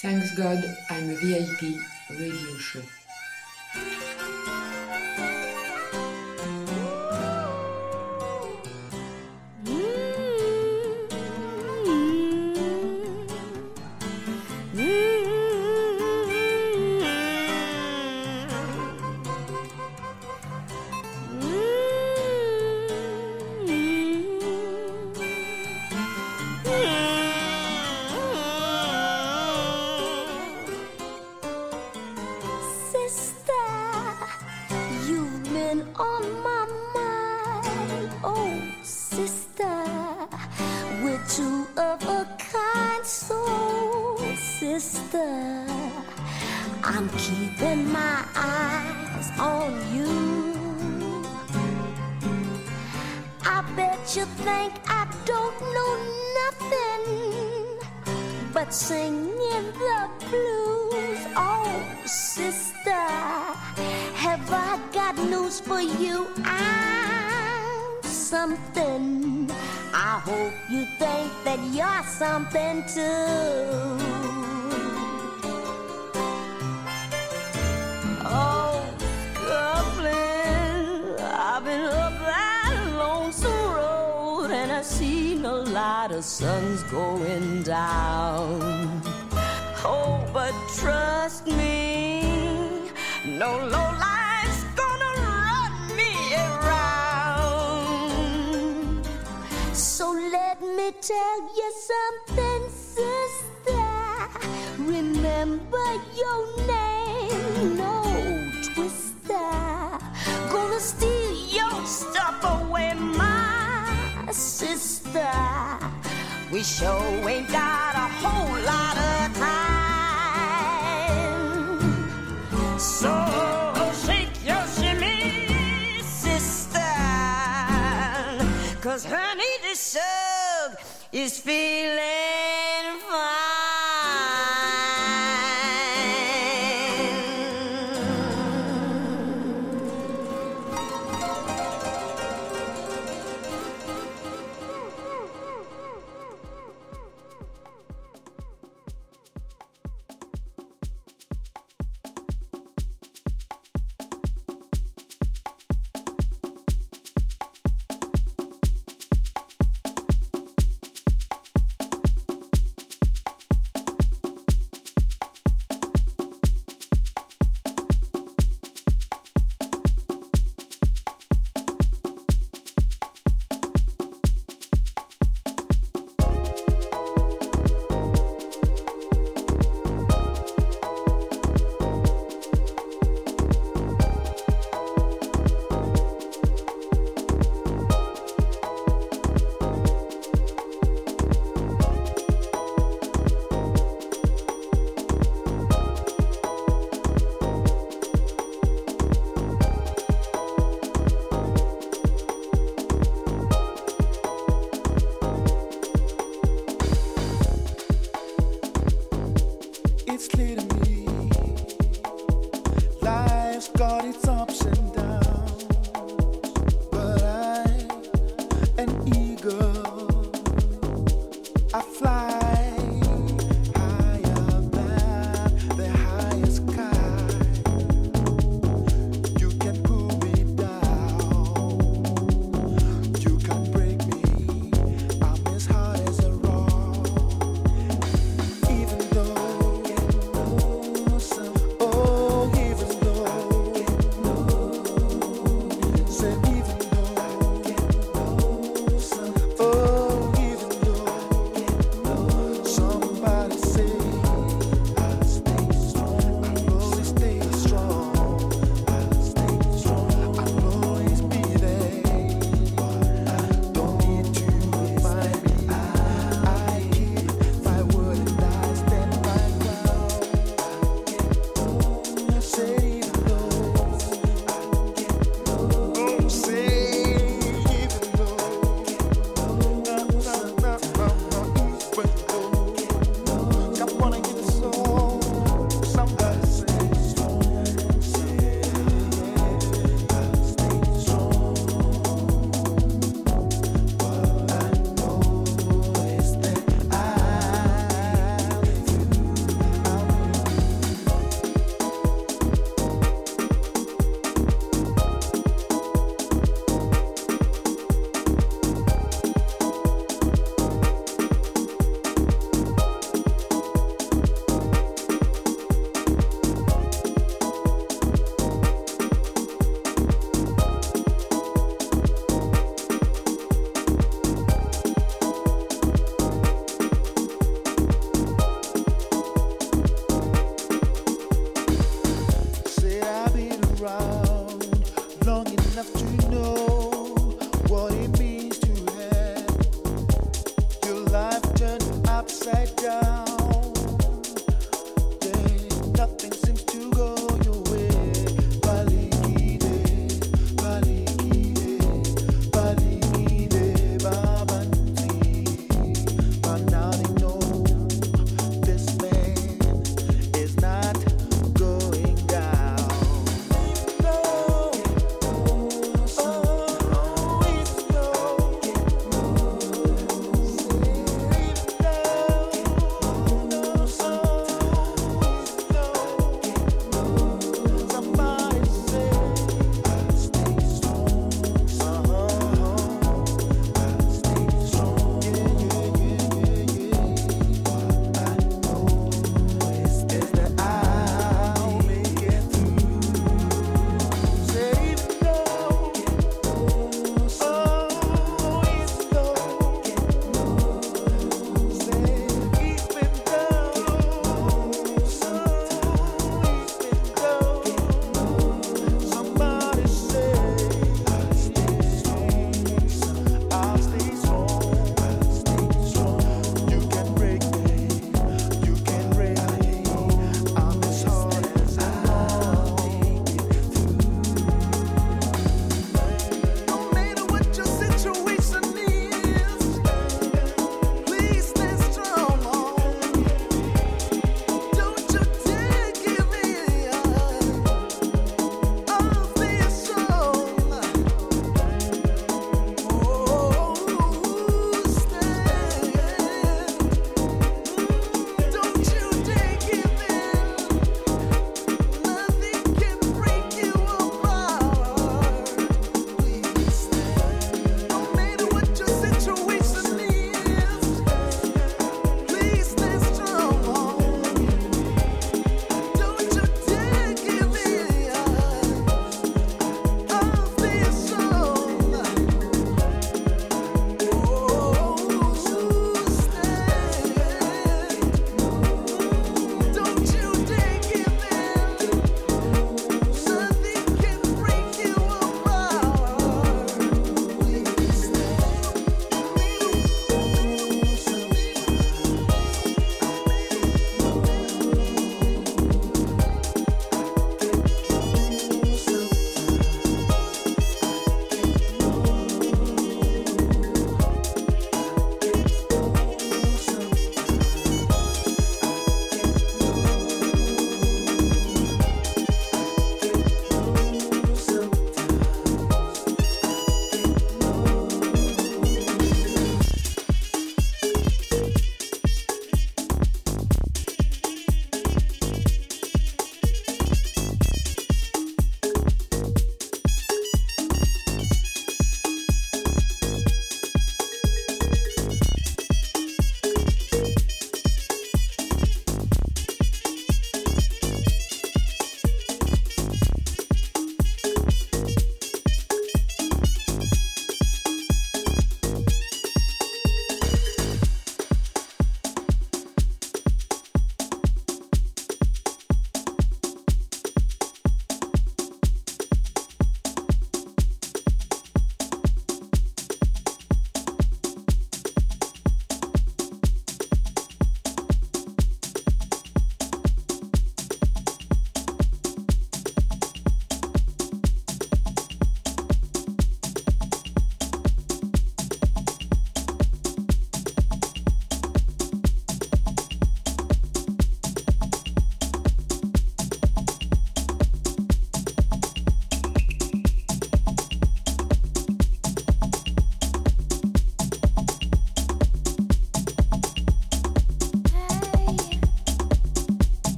Thanks God I'm a VIP radio show.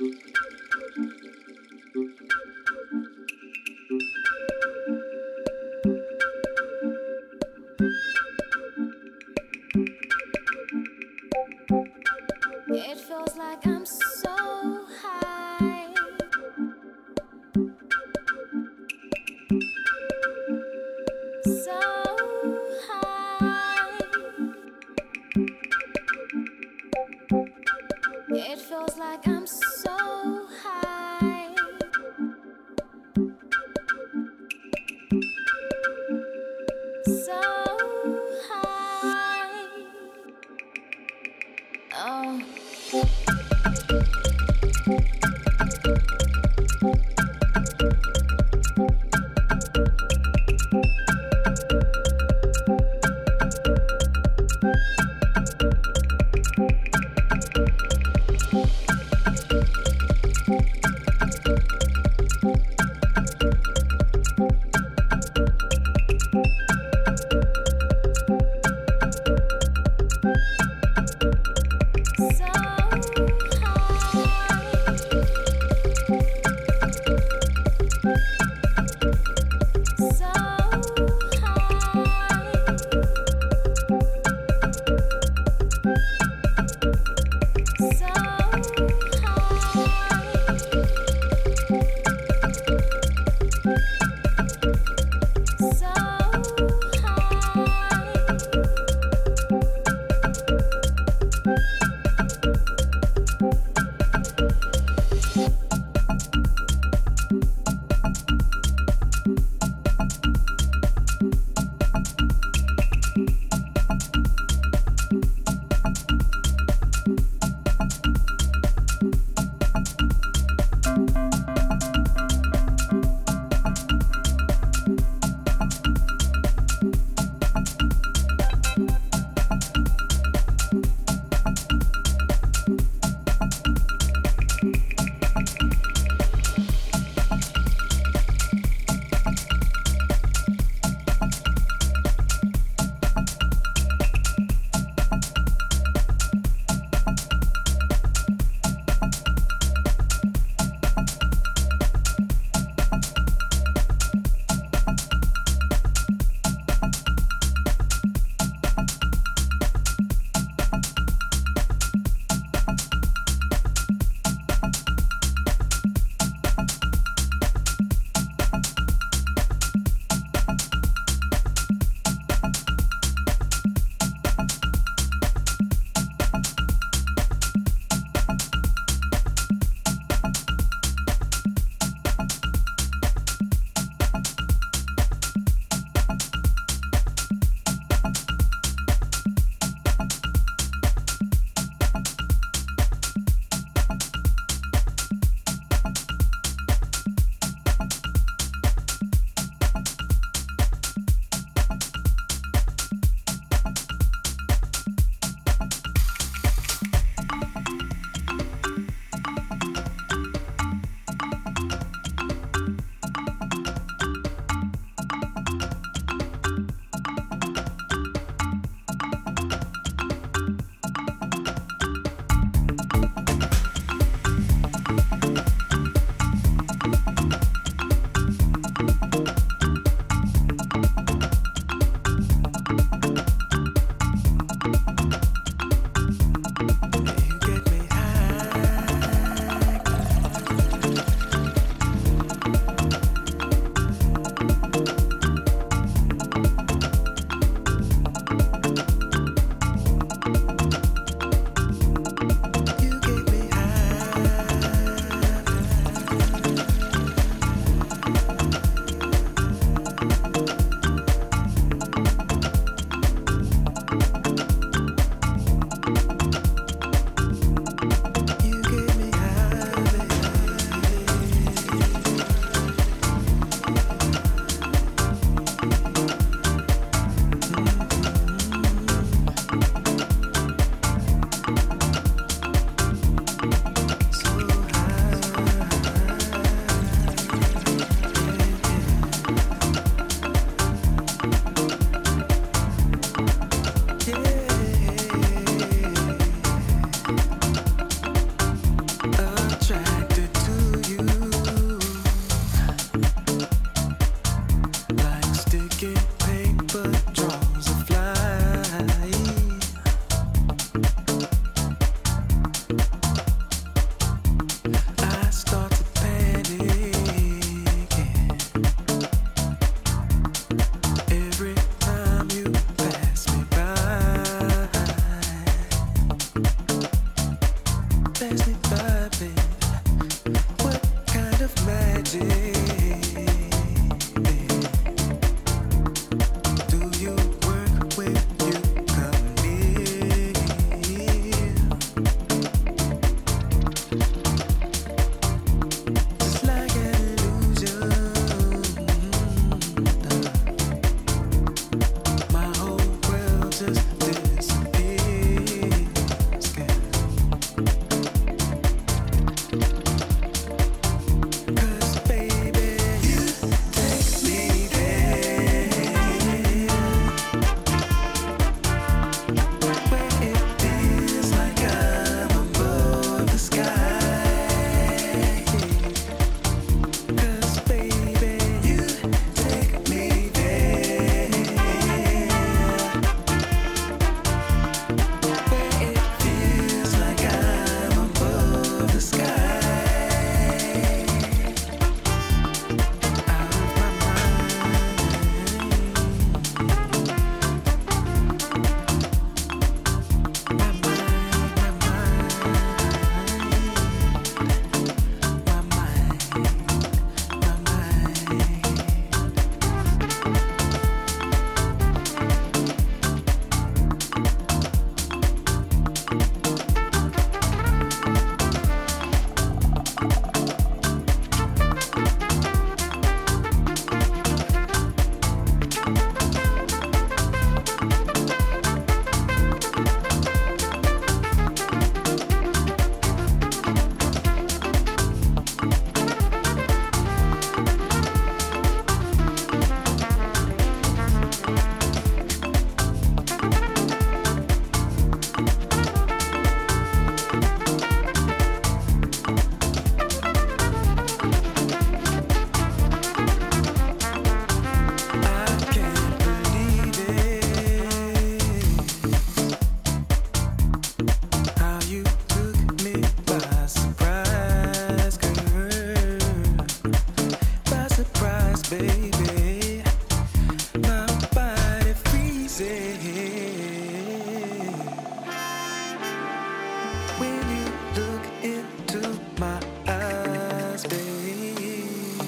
to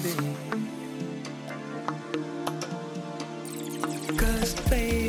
baby. Cause baby.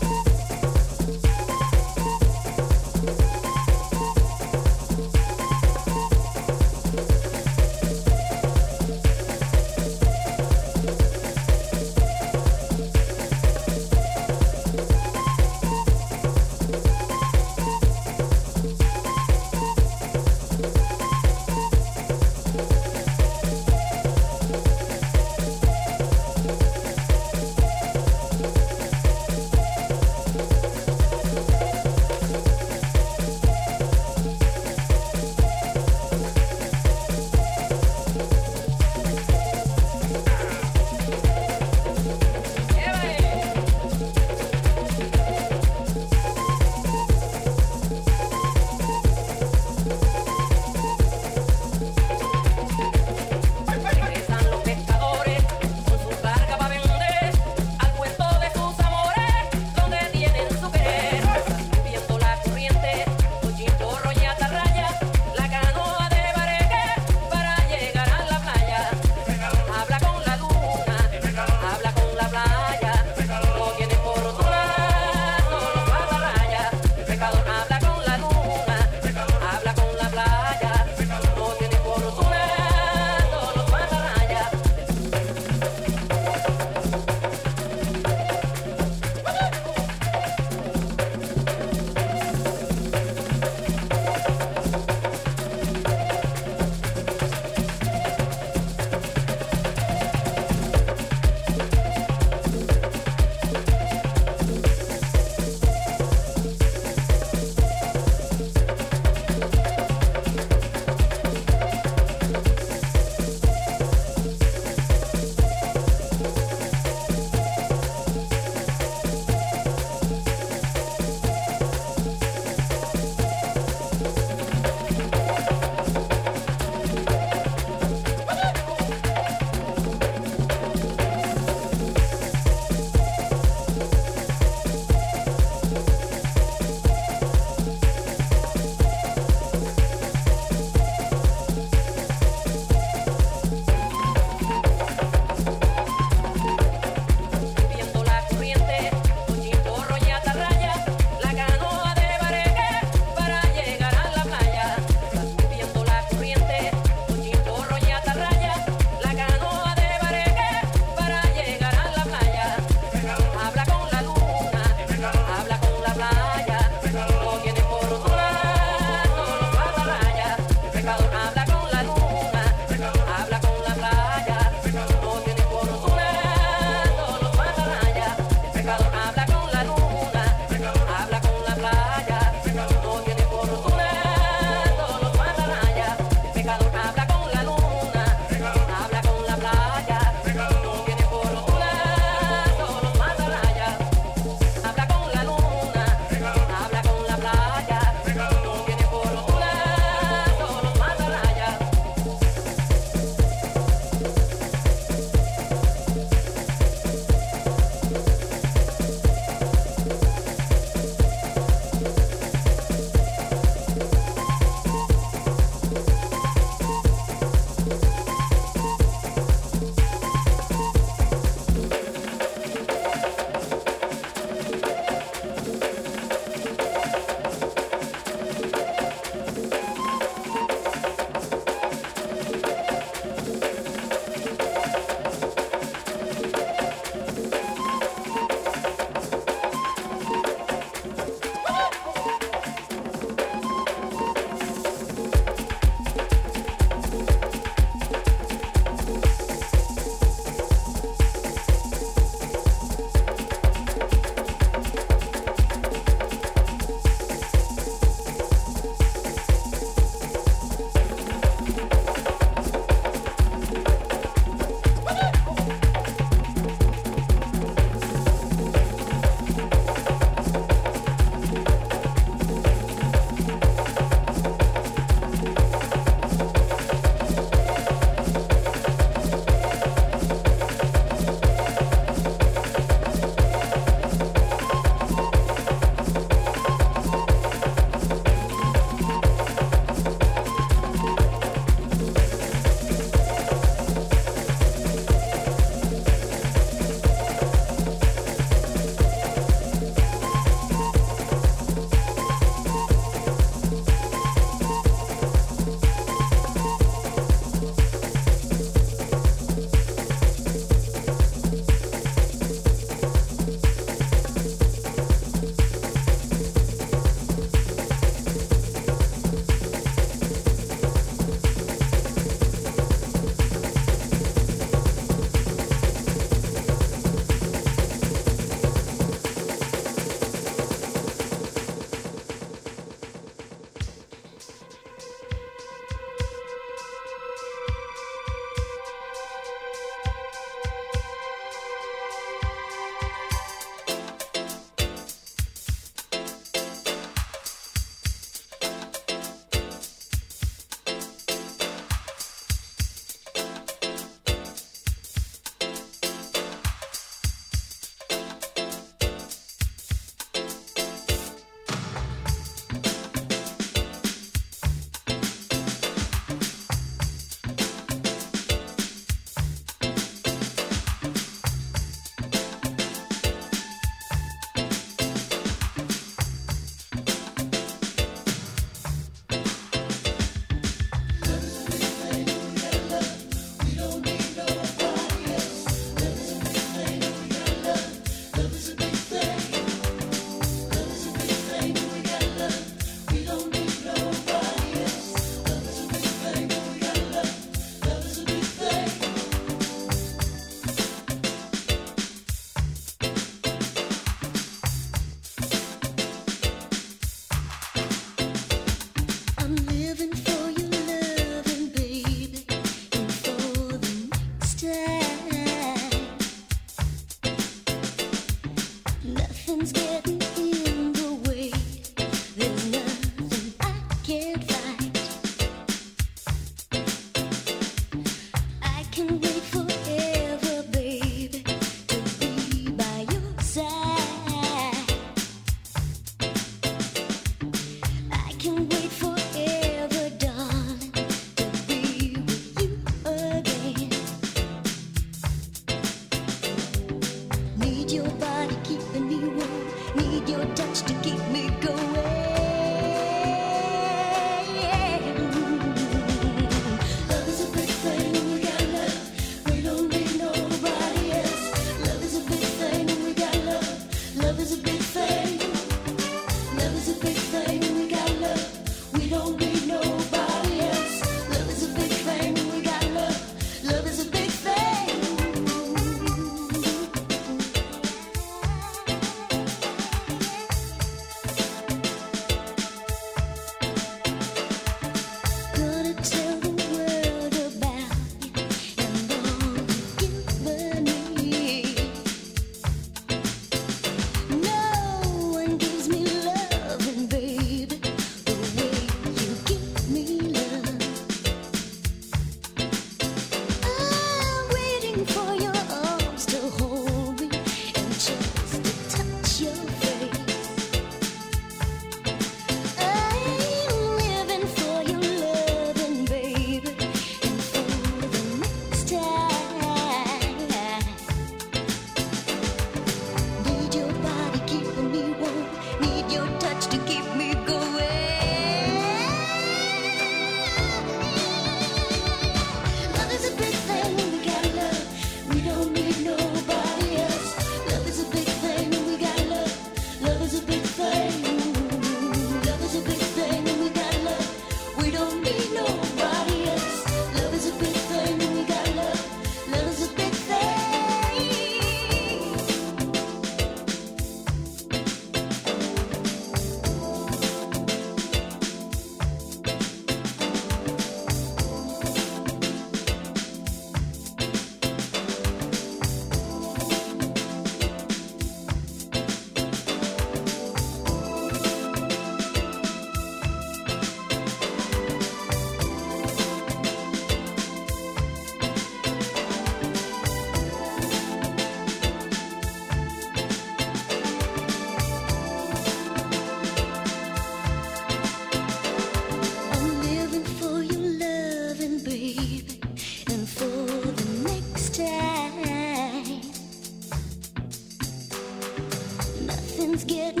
Nothing's